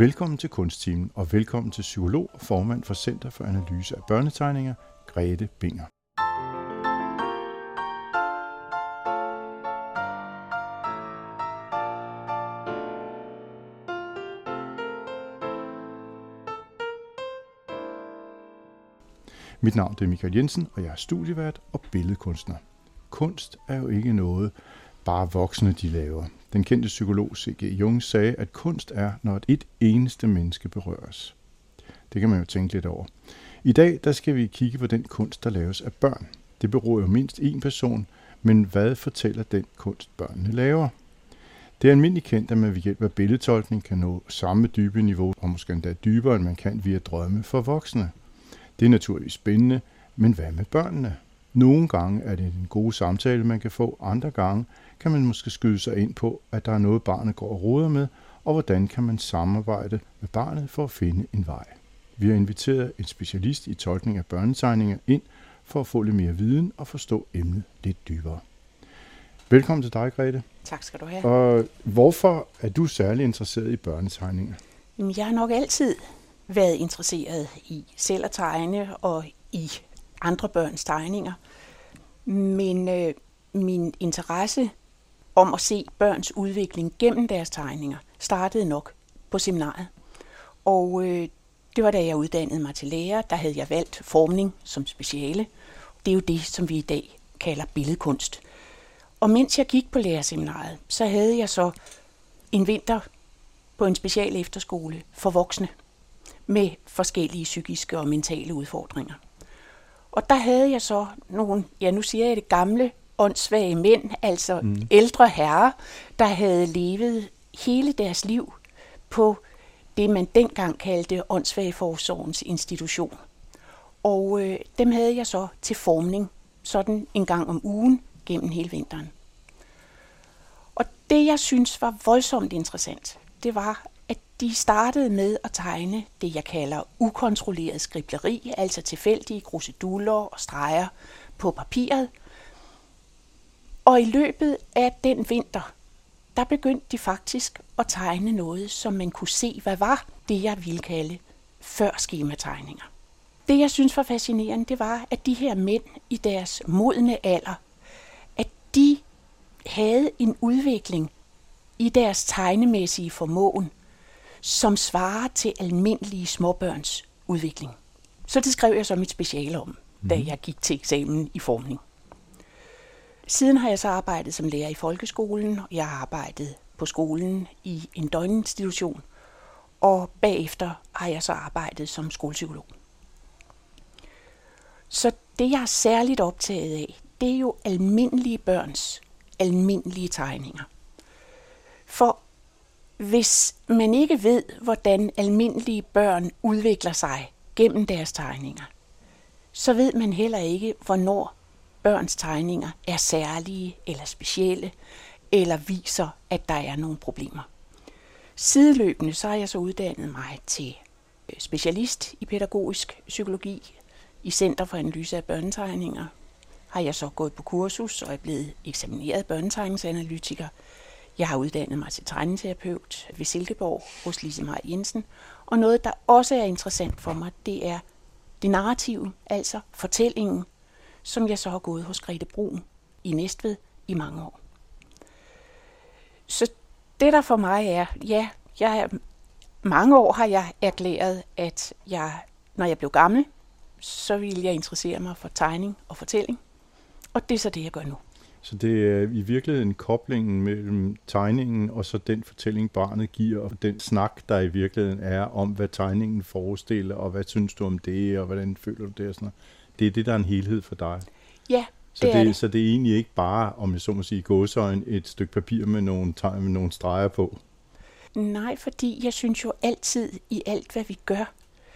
Velkommen til Kunsttimen, og velkommen til psykolog og formand for Center for Analyse af Børnetegninger, Grete Binger. Mit navn er Michael Jensen, og jeg er studievært og billedkunstner. Kunst er jo ikke noget, bare voksne de laver. Den kendte psykolog C.G. Jung sagde, at kunst er, når et eneste menneske berøres. Det kan man jo tænke lidt over. I dag der skal vi kigge på den kunst, der laves af børn. Det beror jo mindst én person, men hvad fortæller den kunst, børnene laver? Det er almindeligt kendt, at man ved hjælp af billedtolkning kan nå samme dybe niveau, og måske endda dybere, end man kan via drømme for voksne. Det er naturligvis spændende, men hvad med børnene? Nogle gange er det en god samtale, man kan få. Andre gange kan man måske skyde sig ind på, at der er noget, barnet går og roder med, og hvordan kan man samarbejde med barnet for at finde en vej. Vi har inviteret en specialist i tolkning af børnetegninger ind for at få lidt mere viden og forstå emnet lidt dybere. Velkommen til dig, Grete. Tak skal du have. Og hvorfor er du særlig interesseret i børnetegninger? Jeg har nok altid været interesseret i selv at tegne og i andre børns tegninger. Men øh, min interesse om at se børns udvikling gennem deres tegninger startede nok på seminariet. Og øh, det var da jeg uddannede mig til lærer, der havde jeg valgt formning som speciale. Det er jo det, som vi i dag kalder billedkunst. Og mens jeg gik på lærerseminaret, så havde jeg så en vinter på en special efterskole for voksne med forskellige psykiske og mentale udfordringer. Og der havde jeg så nogle, ja nu siger jeg det, gamle, åndssvage mænd, altså mm. ældre herrer, der havde levet hele deres liv på det, man dengang kaldte åndssvageforsorgens institution. Og øh, dem havde jeg så til formning, sådan en gang om ugen gennem hele vinteren. Og det, jeg synes var voldsomt interessant, det var, de startede med at tegne det, jeg kalder ukontrolleret skribleri, altså tilfældige gruseduller og streger på papiret. Og i løbet af den vinter, der begyndte de faktisk at tegne noget, som man kunne se, hvad var det, jeg ville kalde før skemategninger. Det, jeg synes var fascinerende, det var, at de her mænd i deres modne alder, at de havde en udvikling i deres tegnemæssige formåen, som svarer til almindelige småbørns udvikling. Så det skrev jeg så mit speciale om, da mhm. jeg gik til eksamen i formning. Siden har jeg så arbejdet som lærer i folkeskolen, og jeg har arbejdet på skolen i en døgninstitution, og bagefter har jeg så arbejdet som skolepsykolog. Så det, jeg er særligt optaget af, det er jo almindelige børns almindelige tegninger. For hvis man ikke ved, hvordan almindelige børn udvikler sig gennem deres tegninger, så ved man heller ikke, hvornår børns tegninger er særlige eller specielle, eller viser, at der er nogle problemer. Sideløbende så har jeg så uddannet mig til øh, specialist i pædagogisk psykologi i Center for Analyse af Børnetegninger. Har jeg så gået på kursus og er blevet eksamineret børnetegningsanalytiker – jeg har uddannet mig til tegneterapeut ved Silkeborg hos Lise Maj Jensen. Og noget, der også er interessant for mig, det er det narrative, altså fortællingen, som jeg så har gået hos Grete Brun i Næstved i mange år. Så det der for mig er, ja, jeg, mange år har jeg erklæret, at jeg, når jeg blev gammel, så ville jeg interessere mig for tegning og fortælling. Og det er så det, jeg gør nu. Så det er i virkeligheden koblingen mellem tegningen og så den fortælling, barnet giver, og den snak, der i virkeligheden er om, hvad tegningen forestiller, og hvad synes du om det, og hvordan føler du det, og sådan noget. Det er det, der er en helhed for dig. Ja, så det, det, er det. Så det er egentlig ikke bare, om jeg så må sige, gåsøjen, et stykke papir med nogle, med nogle streger på. Nej, fordi jeg synes jo altid i alt, hvad vi gør,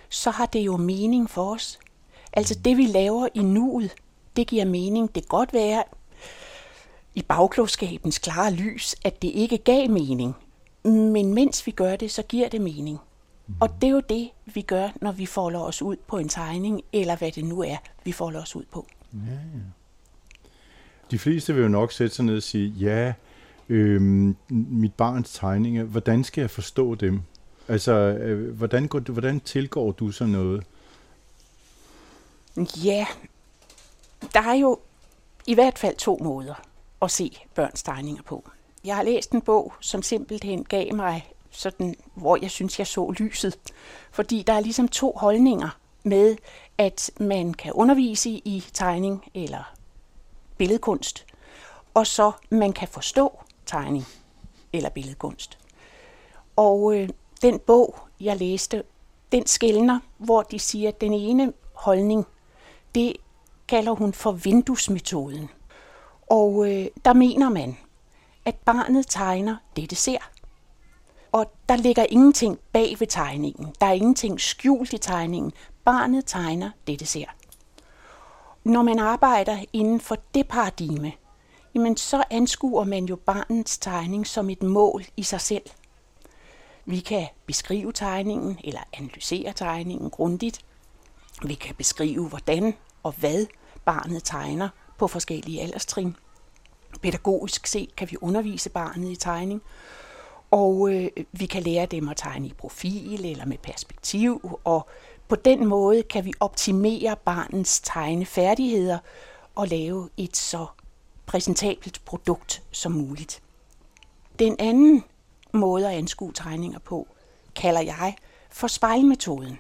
så har det jo mening for os. Altså det, vi laver i nuet, det giver mening. Det kan godt være, i bagklogskabens klare lys, at det ikke gav mening. Men mens vi gør det, så giver det mening. Mm. Og det er jo det, vi gør, når vi folder os ud på en tegning, eller hvad det nu er, vi folder os ud på. Ja, ja. De fleste vil jo nok sætte sig ned og sige, ja, øhm, mit barns tegninger, hvordan skal jeg forstå dem? Altså, øh, hvordan, går du, hvordan tilgår du så noget? Ja, der er jo i hvert fald to måder at se børns tegninger på. Jeg har læst en bog, som simpelthen gav mig sådan, hvor jeg synes, jeg så lyset. Fordi der er ligesom to holdninger med, at man kan undervise i tegning eller billedkunst, og så man kan forstå tegning eller billedkunst. Og øh, den bog, jeg læste, den skældner, hvor de siger, at den ene holdning, det kalder hun for vinduesmetoden. Og øh, der mener man, at barnet tegner det, det ser. Og der ligger ingenting bag ved tegningen. Der er ingenting skjult i tegningen. Barnet tegner det, det ser. Når man arbejder inden for det paradigme, jamen så anskuer man jo barnets tegning som et mål i sig selv. Vi kan beskrive tegningen eller analysere tegningen grundigt. Vi kan beskrive, hvordan og hvad barnet tegner på forskellige alderstrin. Pædagogisk set kan vi undervise barnet i tegning, og øh, vi kan lære dem at tegne i profil eller med perspektiv, og på den måde kan vi optimere barnets tegnefærdigheder og lave et så præsentabelt produkt som muligt. Den anden måde at anskue tegninger på, kalder jeg for spejlmetoden.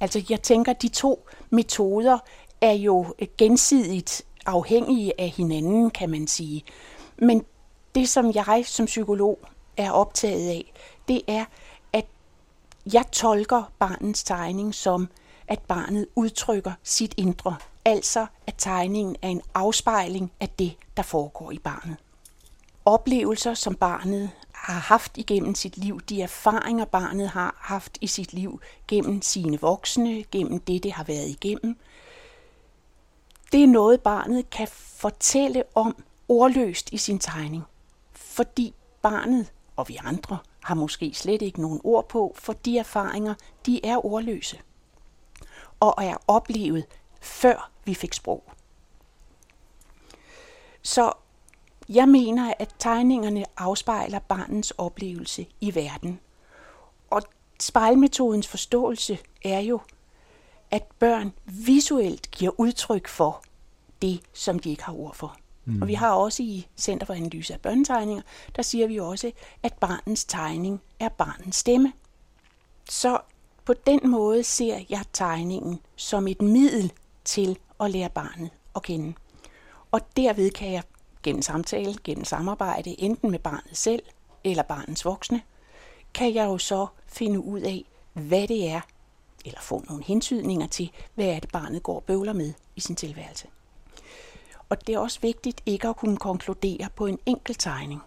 Altså jeg tænker, de to metoder er jo gensidigt afhængige af hinanden, kan man sige. Men det, som jeg som psykolog er optaget af, det er, at jeg tolker barnets tegning som, at barnet udtrykker sit indre. Altså, at tegningen er en afspejling af det, der foregår i barnet. Oplevelser, som barnet har haft igennem sit liv, de erfaringer, barnet har haft i sit liv gennem sine voksne, gennem det, det har været igennem, det er noget, barnet kan fortælle om ordløst i sin tegning. Fordi barnet og vi andre har måske slet ikke nogen ord på, for de erfaringer, de er ordløse og er oplevet, før vi fik sprog. Så jeg mener, at tegningerne afspejler barnets oplevelse i verden. Og spejlmetodens forståelse er jo, at børn visuelt giver udtryk for det, som de ikke har ord for. Mm. Og vi har også i Center for Analyse af Børnetegninger, der siger vi også, at barnets tegning er barnets stemme. Så på den måde ser jeg tegningen som et middel til at lære barnet at kende. Og derved kan jeg gennem samtale, gennem samarbejde, enten med barnet selv eller barnets voksne, kan jeg jo så finde ud af, hvad det er, eller få nogle hensydninger til, hvad er det barnet går og bøvler med i sin tilværelse. Og det er også vigtigt ikke at kunne konkludere på en enkelt tegning,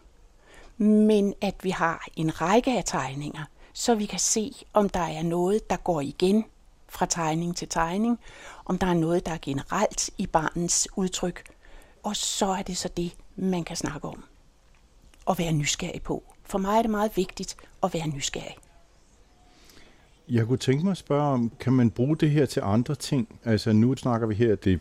men at vi har en række af tegninger, så vi kan se, om der er noget, der går igen fra tegning til tegning, om der er noget, der er generelt i barnets udtryk, og så er det så det, man kan snakke om og være nysgerrig på. For mig er det meget vigtigt at være nysgerrig. Jeg kunne tænke mig at spørge om, kan man bruge det her til andre ting? Altså nu snakker vi her, det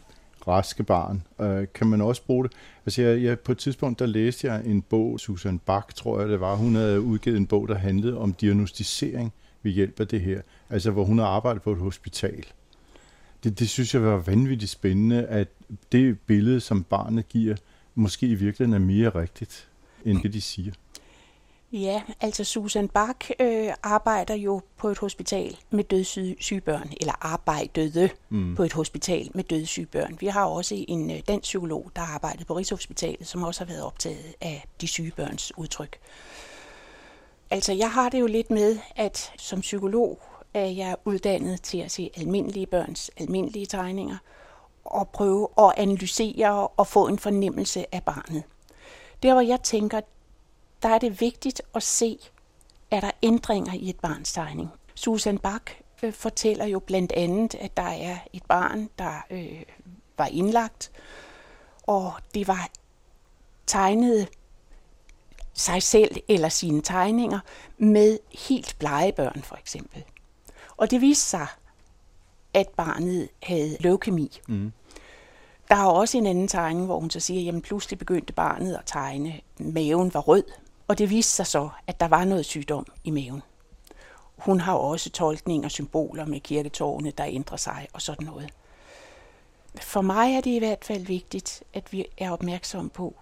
raske barn. Øh, kan man også bruge det? Altså jeg, jeg, på et tidspunkt, der læste jeg en bog, Susan Bach, tror jeg det var. Hun havde udgivet en bog, der handlede om diagnostisering ved hjælp af det her. Altså hvor hun har arbejdet på et hospital. Det, det synes jeg var vanvittigt spændende, at det billede, som barnet giver, måske i virkeligheden er mere rigtigt, end det de siger. Ja, altså Susan Bach øh, arbejder jo på et hospital med dødssyge børn, eller arbejdede mm. på et hospital med dødssyge børn. Vi har også en øh, dansk psykolog, der har arbejdet på Rigshospitalet, som også har været optaget af de syge børns udtryk. Altså jeg har det jo lidt med, at som psykolog er jeg uddannet til at se almindelige børns almindelige tegninger, og prøve at analysere og få en fornemmelse af barnet. Der hvor jeg tænker, der er det vigtigt at se, er der ændringer i et barns tegning. Susan Bach øh, fortæller jo blandt andet, at der er et barn, der øh, var indlagt, og det var tegnet sig selv eller sine tegninger med helt blege børn for eksempel. Og det viste sig, at barnet havde leukemi. Mm. Der er også en anden tegning, hvor hun så siger, at pludselig begyndte barnet at tegne. Maven var rød, og det viste sig så, at der var noget sygdom i maven. hun har også tolkning og symboler med kirketårne, der ændrer sig og sådan noget. For mig er det i hvert fald vigtigt, at vi er opmærksomme på,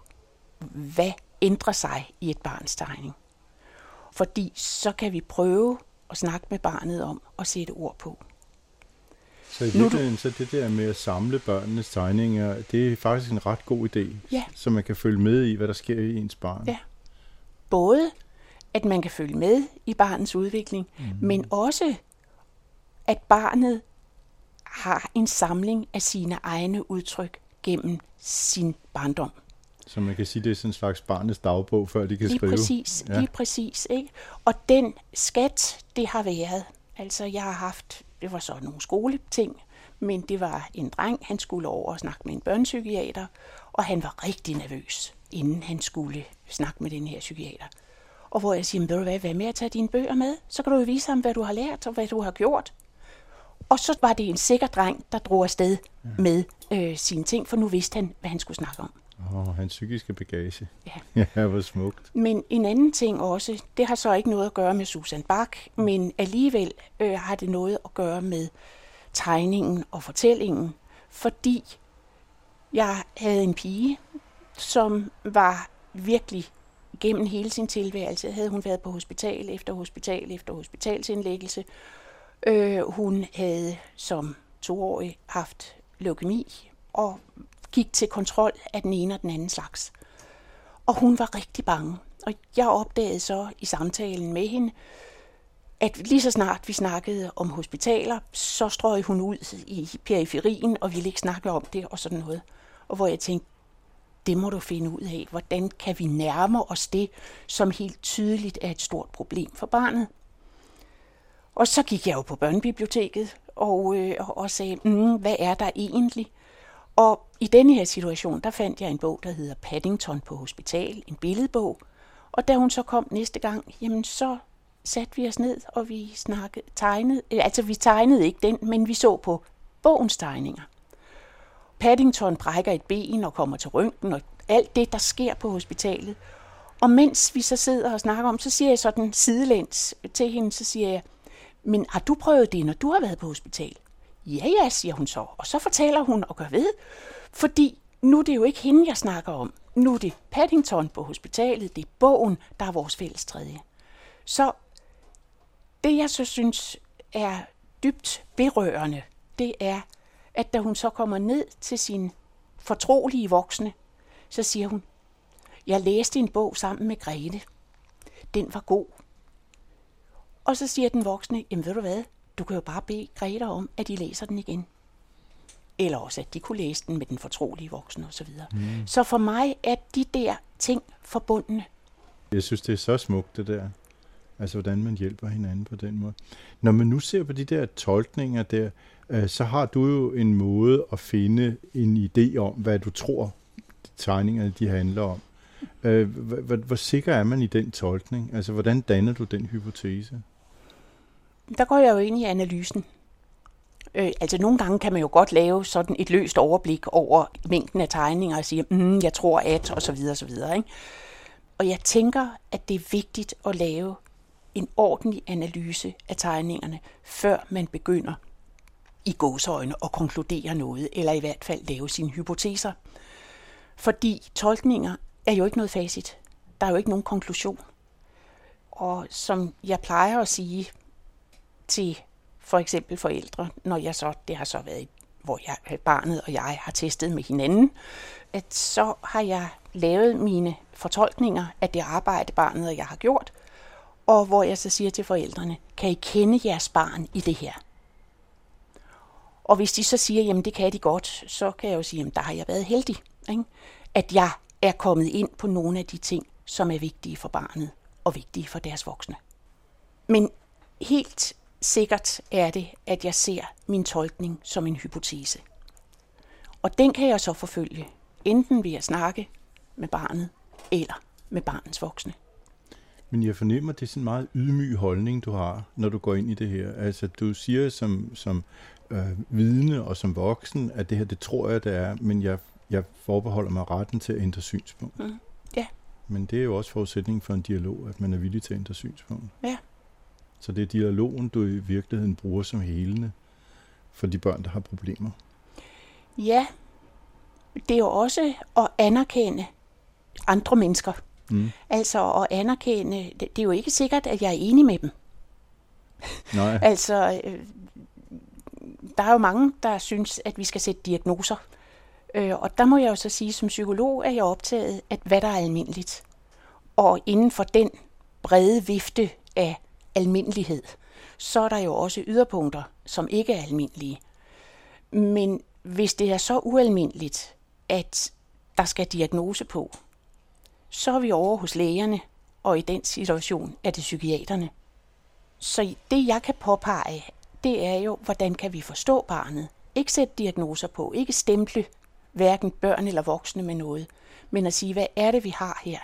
hvad ændrer sig i et barns tegning. Fordi så kan vi prøve at snakke med barnet om at sætte ord på. Så i virkeligheden, så det der med at samle børnenes tegninger, det er faktisk en ret god idé, Ja. så man kan følge med i, hvad der sker i ens barn. Ja. Både at man kan følge med i barnets udvikling, mm. men også at barnet har en samling af sine egne udtryk gennem sin barndom. Så man kan sige, det er sådan en slags barnets dagbog, før de kan Lige skrive. præcis, Ja. lige præcis. Ikke? Og den skat, det har været, altså jeg har haft, det var så nogle skoleting, men det var en dreng, han skulle over og snakke med en børnepsykiater, og han var rigtig nervøs, inden han skulle snakke med den her psykiater. Og hvor jeg siger, "Men ved du hvad, hvad med at tage dine bøger med? Så kan du jo vise ham, hvad du har lært og hvad du har gjort. Og så var det en sikker dreng, der drog afsted med øh, sine ting, for nu vidste han, hvad han skulle snakke om. Åh, oh, hans psykiske bagage. Ja. Ja, hvor smukt. Men en anden ting også, det har så ikke noget at gøre med Susan Bach, men alligevel øh, har det noget at gøre med tegningen og fortællingen, fordi jeg havde en pige, som var virkelig gennem hele sin tilværelse, havde hun været på hospital efter hospital efter hospitalsindlæggelse. Øh, hun havde som toårig haft leukemi og gik til kontrol af den ene og den anden slags. Og hun var rigtig bange. Og jeg opdagede så i samtalen med hende, at lige så snart vi snakkede om hospitaler, så strøg hun ud i periferien og ville ikke snakke om det og sådan noget. Og hvor jeg tænkte, det må du finde ud af. Hvordan kan vi nærme os det, som helt tydeligt er et stort problem for barnet? Og så gik jeg jo på børnebiblioteket og, øh, og- sagde, mm, hvad er der egentlig? Og i denne her situation, der fandt jeg en bog, der hedder Paddington på hospital, en billedbog. Og da hun så kom næste gang, jamen så satte vi os ned, og vi snakkede, tegnede, øh, altså vi tegnede ikke den, men vi så på bogens tegninger. Paddington brækker et ben og kommer til røntgen, og alt det, der sker på hospitalet. Og mens vi så sidder og snakker om, så siger jeg sådan sidelæns til hende, så siger jeg, men har du prøvet det, når du har været på hospital? Ja, ja, siger hun så. Og så fortæller hun og gør ved, fordi nu er det jo ikke hende, jeg snakker om. Nu er det Paddington på hospitalet, det er bogen, der er vores fælles tredje. Så det, jeg så synes er dybt berørende, det er, at da hun så kommer ned til sin fortrolige voksne, så siger hun, jeg læste en bog sammen med Grete. Den var god. Og så siger den voksne, jamen ved du hvad, du kan jo bare bede Grete om, at de læser den igen. Eller også, at de kunne læse den med den fortrolige voksne osv. Mm. Så for mig er de der ting forbundne. Jeg synes, det er så smukt, det der. Altså, hvordan man hjælper hinanden på den måde. Når man nu ser på de der tolkninger der, øh, så har du jo en måde at finde en idé om, hvad du tror, tegningerne de handler om. Øh, hvor, hvor, hvor sikker er man i den tolkning? Altså, hvordan danner du den hypotese? Der går jeg jo ind i analysen. Øh, altså nogle gange kan man jo godt lave sådan et løst overblik over mængden af tegninger og sige, mm, jeg tror at, og så videre, og så videre. Ikke? Og jeg tænker, at det er vigtigt at lave en ordentlig analyse af tegningerne, før man begynder i gåseøjne at konkludere noget, eller i hvert fald lave sine hypoteser. Fordi tolkninger er jo ikke noget facit. Der er jo ikke nogen konklusion. Og som jeg plejer at sige til for eksempel forældre, når jeg så, det har så været, hvor jeg, barnet og jeg har testet med hinanden, at så har jeg lavet mine fortolkninger af det arbejde, barnet og jeg har gjort, og hvor jeg så siger til forældrene, kan I kende jeres barn i det her? Og hvis de så siger, jamen det kan de godt, så kan jeg jo sige, jamen der har jeg været heldig, ikke? at jeg er kommet ind på nogle af de ting, som er vigtige for barnet og vigtige for deres voksne. Men helt sikkert er det, at jeg ser min tolkning som en hypotese. Og den kan jeg så forfølge, enten ved at snakke med barnet eller med barnets voksne. Men jeg fornemmer, det er sådan en meget ydmyg holdning, du har, når du går ind i det her. Altså, du siger som, som øh, vidne og som voksen, at det her, det tror jeg, det er, men jeg, jeg forbeholder mig retten til at ændre synspunkt. Mm. Ja. Men det er jo også forudsætningen for en dialog, at man er villig til at ændre synspunkt. Ja. Så det er dialogen, du i virkeligheden bruger som helende for de børn, der har problemer. Ja, det er jo også at anerkende andre mennesker. Mm. Altså at anerkende, det, det er jo ikke sikkert, at jeg er enig med dem. Nej. altså, øh, der er jo mange, der synes, at vi skal sætte diagnoser. Øh, og der må jeg jo så sige, som psykolog er jeg optaget, at hvad der er almindeligt. Og inden for den brede vifte af almindelighed, så er der jo også yderpunkter, som ikke er almindelige. Men hvis det er så ualmindeligt, at der skal diagnose på, så er vi over hos lægerne, og i den situation er det psykiaterne. Så det, jeg kan påpege, det er jo, hvordan kan vi forstå barnet? Ikke sætte diagnoser på, ikke stemple hverken børn eller voksne med noget, men at sige, hvad er det, vi har her?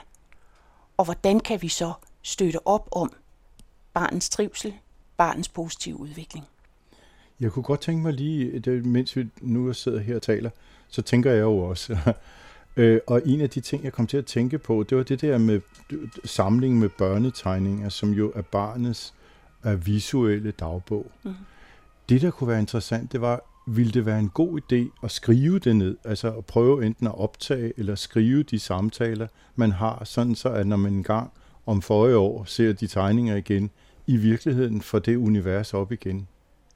Og hvordan kan vi så støtte op om barnets trivsel, barnets positive udvikling? Jeg kunne godt tænke mig lige, mens vi nu sidder her og taler, så tænker jeg jo også, øh, og en af de ting, jeg kom til at tænke på, det var det der med samling med børnetegninger, som jo er barnets visuelle dagbog. Mm. Det, der kunne være interessant, det var, ville det være en god idé at skrive det ned, altså at prøve enten at optage eller skrive de samtaler, man har, sådan så at når man engang om forrige år ser de tegninger igen, i virkeligheden får det univers op igen.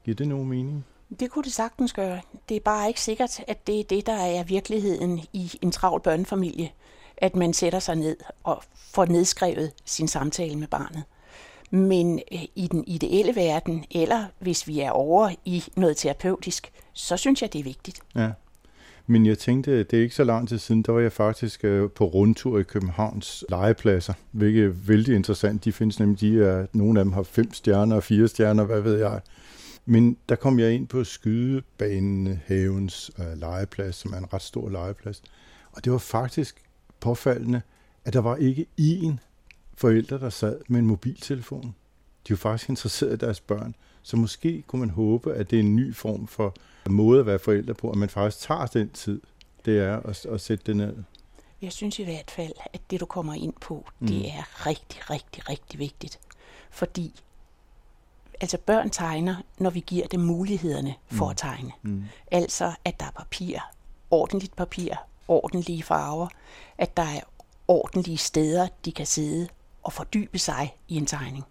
Giver det nogen mening? Det kunne det sagtens gøre. Det er bare ikke sikkert, at det er det, der er virkeligheden i en travl børnefamilie, at man sætter sig ned og får nedskrevet sin samtale med barnet. Men øh, i den ideelle verden, eller hvis vi er over i noget terapeutisk, så synes jeg, det er vigtigt. Ja. Men jeg tænkte, det er ikke så lang tid siden, der var jeg faktisk øh, på rundtur i Københavns legepladser, hvilket er vældig interessant. De findes nemlig, de er, nogle af dem har fem stjerner og fire stjerner, hvad ved jeg. Men der kom jeg ind på skydebanen havens øh, legeplads, som er en ret stor legeplads. Og det var faktisk påfaldende, at der var ikke én forældre, der sad med en mobiltelefon. De var faktisk interesserede i deres børn. Så måske kunne man håbe, at det er en ny form for måde at være forældre på, at man faktisk tager den tid, det er at, at sætte det ned. Jeg synes i hvert fald, at det du kommer ind på, mm. det er rigtig, rigtig, rigtig vigtigt. Fordi altså børn tegner, når vi giver dem mulighederne for mm. at tegne. Mm. Altså, at der er papir, ordentligt papir, ordentlige farver, at der er ordentlige steder, de kan sidde og fordybe sig i en tegning.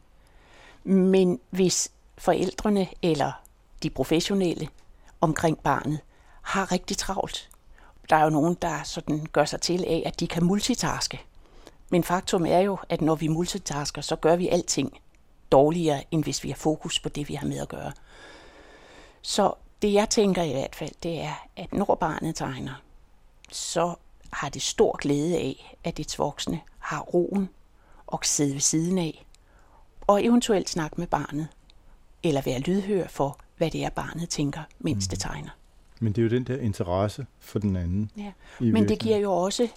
Men hvis forældrene eller de professionelle omkring barnet har rigtig travlt, der er jo nogen, der sådan gør sig til af, at de kan multitaske. Men faktum er jo, at når vi multitasker, så gør vi alting dårligere, end hvis vi har fokus på det, vi har med at gøre. Så det jeg tænker i hvert fald, det er, at når barnet tegner, så har det stor glæde af, at dets voksne har roen og sidde ved siden af, og eventuelt snakke med barnet, eller være lydhør for, hvad det er, barnet tænker, mens mm. det tegner. Men det er jo den der interesse for den anden. Ja. Men det giver jo også,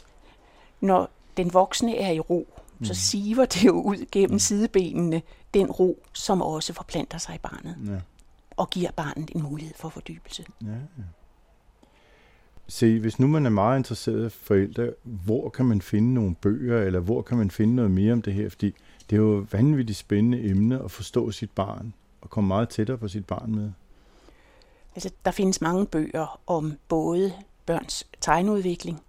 når den voksne er i ro, mm. så siver det jo ud gennem mm. sidebenene den ro, som også forplanter sig i barnet. Ja. Og giver barnet en mulighed for fordybelse. Ja, ja. Se, hvis nu man er meget interesseret forældre, hvor kan man finde nogle bøger, eller hvor kan man finde noget mere om det her? Fordi det er jo et vanvittigt spændende emne at forstå sit barn, og komme meget tættere på sit barn med. Altså, der findes mange bøger om både børns tegnudvikling,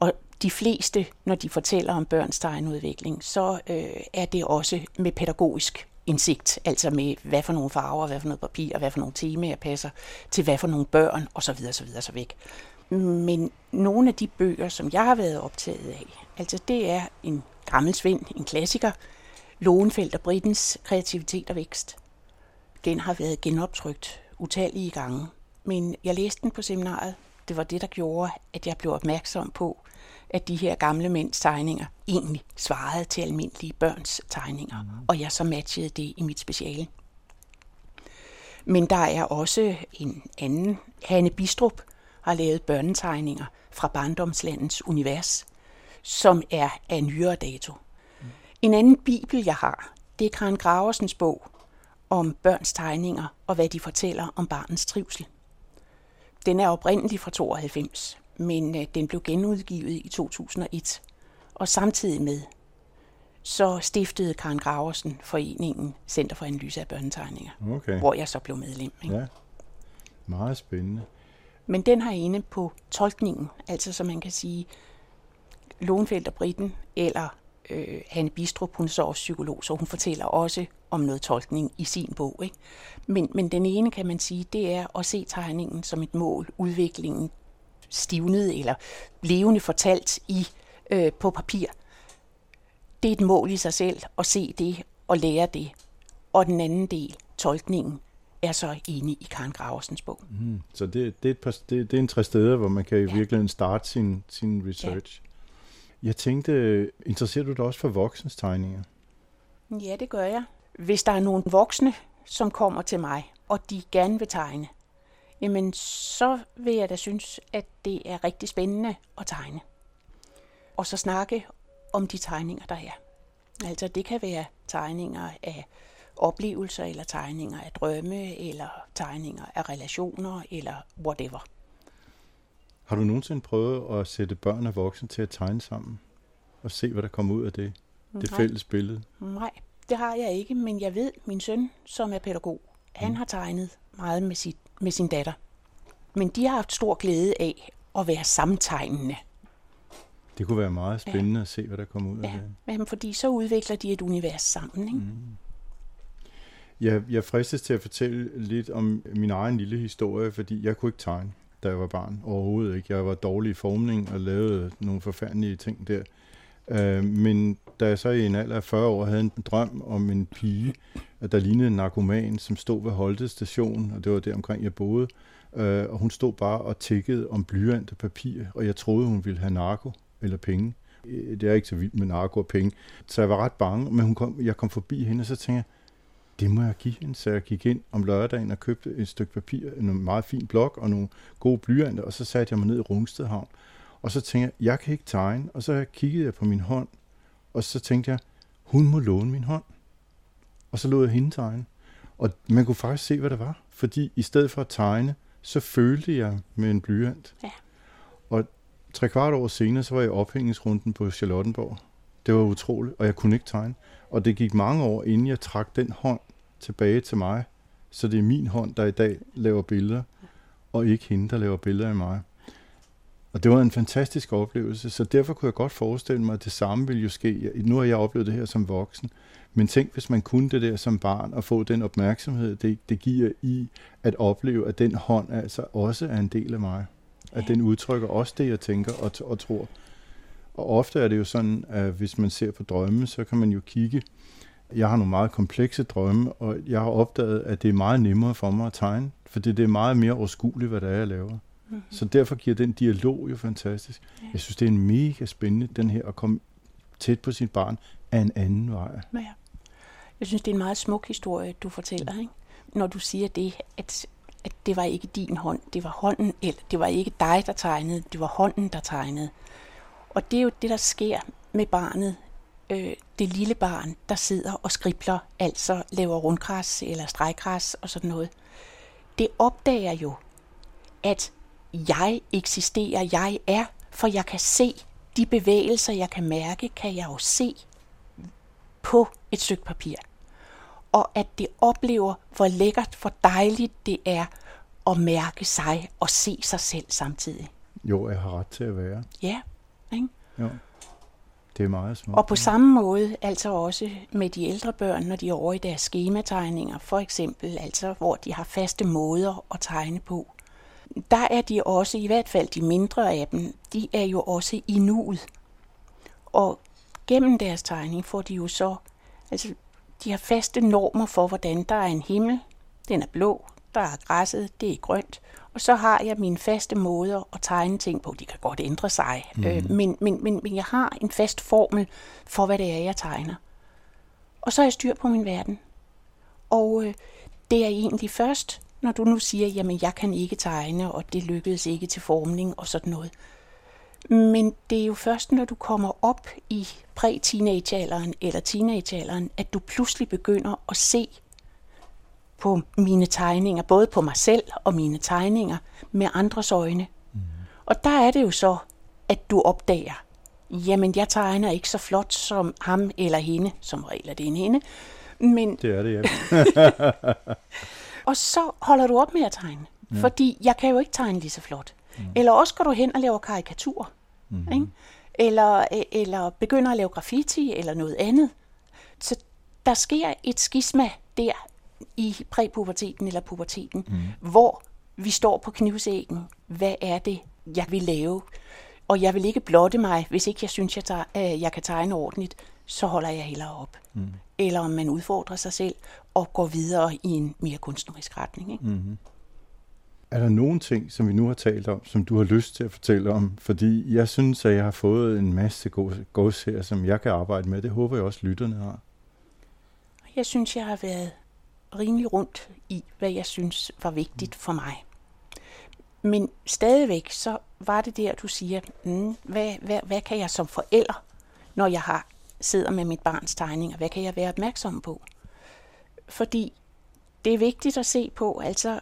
og de fleste, når de fortæller om børns tegnudvikling, så øh, er det også med pædagogisk indsigt, altså med hvad for nogle farver, hvad for noget papir, hvad for nogle temaer passer til hvad for nogle børn, osv. osv. så væk. Men nogle af de bøger, som jeg har været optaget af, altså det er en gammel svend, en klassiker, Lohenfeldt og Brittens Kreativitet og Vækst. Den har været genoptrykt utallige gange, men jeg læste den på seminaret. Det var det, der gjorde, at jeg blev opmærksom på, at de her gamle mænds tegninger egentlig svarede til almindelige børns tegninger, mm. og jeg så matchede det i mit speciale. Men der er også en anden, Hanne Bistrup, har lavet børnetegninger fra barndomslandets univers, som er af nyere dato. Mm. En anden bibel, jeg har, det er Karen Graversens bog om børns tegninger og hvad de fortæller om barnens trivsel. Den er oprindelig fra 92, men øh, den blev genudgivet i 2001. Og samtidig med, så stiftede Karen Graversen foreningen Center for Analyse af Børnetegninger, Okay. hvor jeg så blev medlem. Ikke? Ja. Meget spændende. Men den har inde på tolkningen, altså som man kan sige, Lohenfeldt og Britten, eller øh, Hanne Bistrup, hun er så også psykolog, så hun fortæller også om noget tolkning i sin bog. Ikke? Men, men den ene, kan man sige, det er at se tegningen som et mål, udviklingen stivnet eller levende fortalt i øh, på papir. Det er et mål i sig selv at se det og lære det. Og den anden del, tolkningen, er så inde i Karen Graversens bog. Mm. Så det, det, er et par, det, det er en tre steder, hvor man kan i Ja. virkeligheden starte sin, sin research. Ja. Jeg tænkte, interesserer du dig også for voksens tegninger? Ja, det gør jeg. Hvis der er nogle voksne, som kommer til mig, og de gerne vil tegne, jamen så vil jeg da synes, at det er rigtig spændende at tegne. Og så snakke om de tegninger, der er. Altså det kan være tegninger af oplevelser, eller tegninger af drømme, eller tegninger af relationer, eller whatever. Har du nogensinde prøvet at sætte børn og voksne til at tegne sammen? Og se, hvad der kommer ud af det? Det Nej. fælles billede? Nej, det har jeg ikke, men jeg ved, min søn, som er pædagog, han Mm. har tegnet meget med, sit, med sin datter. Men de har haft stor glæde af at være samtegnende. Det kunne være meget spændende ja. at se, hvad der kommer ud af Ja, det. jamen, fordi så udvikler de et univers sammen. Ikke? Mm. Jeg, jeg fristes til at fortælle lidt om min egen lille historie, fordi jeg kunne ikke tegne, da jeg var barn. Overhovedet ikke. Jeg var dårlig i formning og lavede nogle forfærdelige ting der. Øh, men da jeg så i en alder af 40 år havde en drøm om en pige, der lignede en narkoman, som stod ved Holte station, og det var der omkring jeg boede, øh, og hun stod bare og tikkede om blyant og papir, og jeg troede, hun ville have narko eller penge. Øh, det er ikke så vildt med narko og penge, så jeg var ret bange, men hun kom, jeg kom forbi hende, og så tænkte jeg, det må jeg give hende. Så jeg gik ind om lørdagen og købte et stykke papir, en meget fin blok og nogle gode blyanter, og så satte jeg mig ned i Rungsted Havn. Og så tænkte jeg, jeg kan ikke tegne. Og så kiggede jeg på min hånd, og så tænkte jeg, hun må låne min hånd. Og så lod jeg hende tegne. Og man kunne faktisk se, hvad det var. Fordi i stedet for at tegne, så følte jeg med en blyant. Ja. Og tre kvart år senere, så var jeg i ophængningsrunden på Charlottenborg. Det var utroligt, og jeg kunne ikke tegne. Og det gik mange år, inden jeg trak den hånd tilbage til mig. Så det er min hånd, der i dag laver billeder, og ikke hende, der laver billeder af mig. Og det var en fantastisk oplevelse, så derfor kunne jeg godt forestille mig, at det samme ville jo ske. Nu har jeg oplevet det her som voksen, men tænk, hvis man kunne det der som barn, og få den opmærksomhed, det, det giver i at opleve, at den hånd altså også er en del af mig. At den udtrykker også det, jeg tænker og, og tror. Og ofte er det jo sådan, at hvis man ser på drømme, så kan man jo kigge. Jeg har nogle meget komplekse drømme, og jeg har opdaget, at det er meget nemmere for mig at tegne, fordi det er meget mere overskueligt, hvad det er, jeg laver. Mm-hmm. Så derfor giver den dialog jo fantastisk. Ja. Jeg synes, det er en mega spændende, den her at komme tæt på sit barn af en anden vej. Ja. Jeg synes, det er en meget smuk historie, du fortæller, ikke? når du siger det, at, at det var ikke din hånd, det var hånden, eller det var ikke dig, der tegnede, det var hånden, der tegnede. Og det er jo det, der sker med barnet, øh, det lille barn, der sidder og skribler, altså laver rundgræs eller streggræs og sådan noget. Det opdager jo, at jeg eksisterer, jeg er, for jeg kan se de bevægelser, jeg kan mærke, kan jeg jo se på et stykke papir. Og at det oplever, hvor lækkert, hvor dejligt det er at mærke sig og se sig selv samtidig. Jo, jeg har ret til at være. Ja, ikke? Jo. Det er meget smukt. Og på samme måde, altså også med de ældre børn, når de er over i deres skemategninger, for eksempel, altså hvor de har faste måder at tegne på. Der er de også, i hvert fald de mindre af dem, de er jo også i nuet. Og gennem deres tegning får de jo så, altså de har faste normer for, hvordan der er en himmel, den er blå, der er græsset, det er grønt, og så har jeg mine faste måder at tegne ting på. De kan godt ændre sig, mm. øh, men, men, men, men jeg har en fast formel for, hvad det er, jeg tegner. Og så er jeg styr på min verden. Og øh, det er egentlig først, når du nu siger, jamen jeg kan ikke tegne, og det lykkedes ikke til formning og sådan noget. Men det er jo først, når du kommer op i præ-teenagealderen eller teenagealderen, at du pludselig begynder at se på mine tegninger, både på mig selv og mine tegninger, med andres øjne. Mm. Og der er det jo så, at du opdager, jamen jeg tegner ikke så flot som ham eller hende, som regel er det en hende, men Det er det, ja. og så holder du op med at tegne. Ja. Fordi jeg kan jo ikke tegne lige så flot. Mm. Eller også går du hen og laver karikaturer. Mm. Ikke? Eller, eller begynder at lave graffiti eller noget andet. Så der sker et skisma der i præpuberteten eller puberteten, mm. hvor vi står på knivsæggen. Hvad er det, jeg vil lave? Og jeg vil ikke blotte mig, hvis ikke jeg synes, jeg, tager, øh, jeg kan tegne ordentligt, så holder jeg hellere op. Mm. Eller om man udfordrer sig selv og går videre i en mere kunstnerisk retning. Ikke? Mm. Er der nogle ting, som vi nu har talt om, som du har lyst til at fortælle om? Fordi jeg synes, at jeg har fået en masse gods her, som jeg kan arbejde med. Det håber jeg også, lytterne har. Jeg synes, jeg har været rimelig rundt i, hvad jeg synes var vigtigt for mig. Men stadigvæk, så var det der, du siger, mm, hvad, hvad, hvad kan jeg som forælder, når jeg har sidder med mit barns tegninger, hvad kan jeg være opmærksom på? Fordi det er vigtigt at se på, altså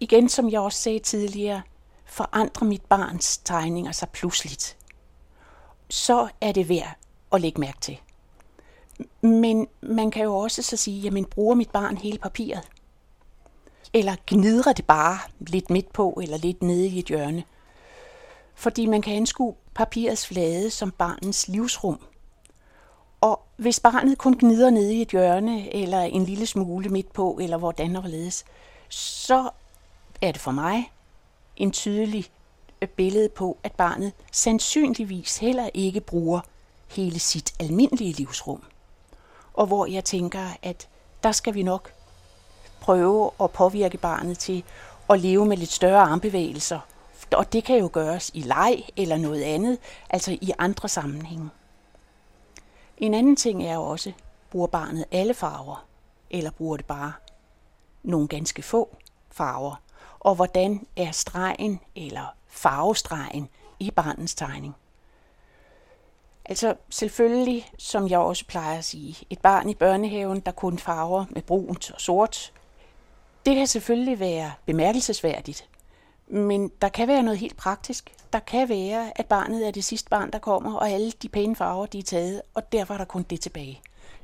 igen som jeg også sagde tidligere, forandrer mit barns tegninger sig pludseligt. Så er det værd at lægge mærke til. Men man kan jo også så sige, jamen bruger mit barn hele papiret? Eller gnidrer det bare lidt midt på, eller lidt nede i et hjørne? Fordi man kan anskue papirets flade som barnens livsrum. Og hvis barnet kun gnider nede i et hjørne, eller en lille smule midt på, eller hvordan og hvorledes, så er det for mig en tydelig øh, billede på, at barnet sandsynligvis heller ikke bruger hele sit almindelige livsrum. Og hvor jeg tænker, at der skal vi nok prøve at påvirke barnet til at leve med lidt større armbevægelser. Og det kan jo gøres i leg eller noget andet, altså i andre sammenhænge. En anden ting er også, bruger barnet alle farver, eller bruger det bare nogle ganske få farver, og hvordan er stregen eller farvestregen i barnets tegning. Altså selvfølgelig, som jeg også plejer at sige, et barn i børnehaven, der kun farver med brunt og sort, det kan selvfølgelig være bemærkelsesværdigt, men der kan være noget helt praktisk. Der kan være, at barnet er det sidste barn, der kommer, og alle de pæne farver, de er taget, og derfor er der kun det tilbage.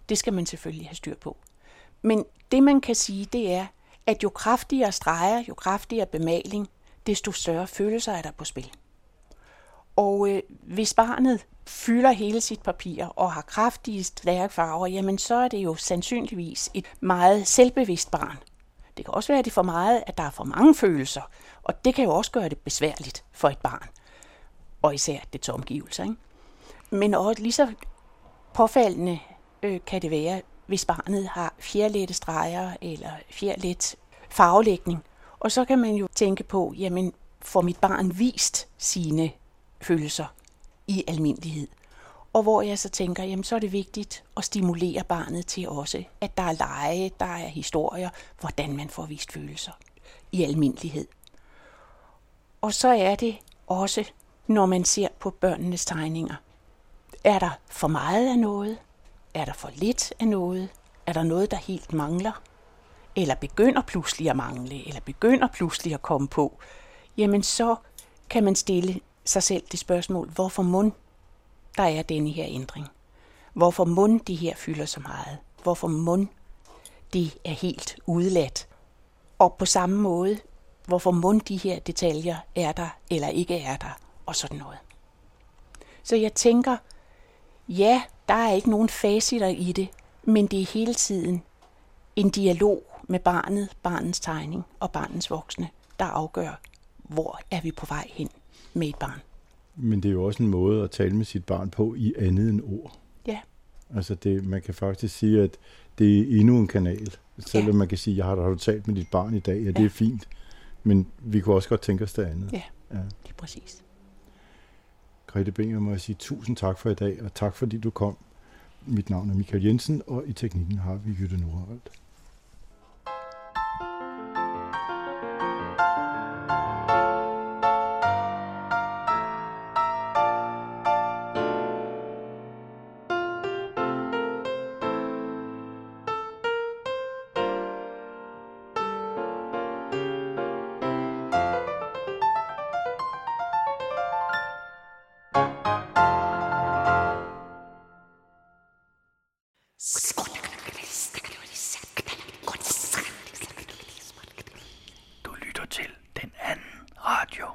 Det skal man selvfølgelig have styr på. Men det man kan sige, det er, at jo kraftigere streger, jo kraftigere bemaling, desto større følelser er der på spil. Og øh, hvis barnet fylder hele sit papir og har kraftige stærke farver, jamen så er det jo sandsynligvis et meget selvbevidst barn. Det kan også være, at det er for meget, at der er for mange følelser, og det kan jo også gøre det besværligt for et barn. Og især det til omgivelser. Ikke? Men også lige så påfaldende øh, kan det være, hvis barnet har fjerlette streger eller fjerlet farvelægning. Og så kan man jo tænke på, jamen får mit barn vist sine følelser i almindelighed? Og hvor jeg så tænker, jamen så er det vigtigt at stimulere barnet til også, at der er lege, der er historier, hvordan man får vist følelser i almindelighed. Og så er det også, når man ser på børnenes tegninger. Er der for meget af noget? Er der for lidt af noget? Er der noget, der helt mangler? Eller begynder pludselig at mangle? Eller begynder pludselig at komme på? Jamen så kan man stille sig selv det spørgsmål, hvorfor mund der er denne her ændring? Hvorfor mund de her fylder så meget? Hvorfor mund de er helt udladt? Og på samme måde, hvorfor mund de her detaljer er der eller ikke er der, og sådan noget. Så jeg tænker, ja, der er ikke nogen facitter i det, men det er hele tiden en dialog med barnet, barnets tegning og barnets voksne, der afgør, hvor er vi på vej hen med et barn. Men det er jo også en måde at tale med sit barn på i andet end ord. Ja. Altså det, man kan faktisk sige, at det er endnu en kanal. Selvom ja. man kan sige, jeg har, har du talt med dit barn i dag, ja, det ja. er fint. Men vi kunne også godt tænke os det andet. Ja, ja. det er præcis. Grete Binger må jeg sige tusind tak for i dag, og tak fordi du kom. Mit navn er Michael Jensen, og i teknikken har vi Jytte Nordholdt.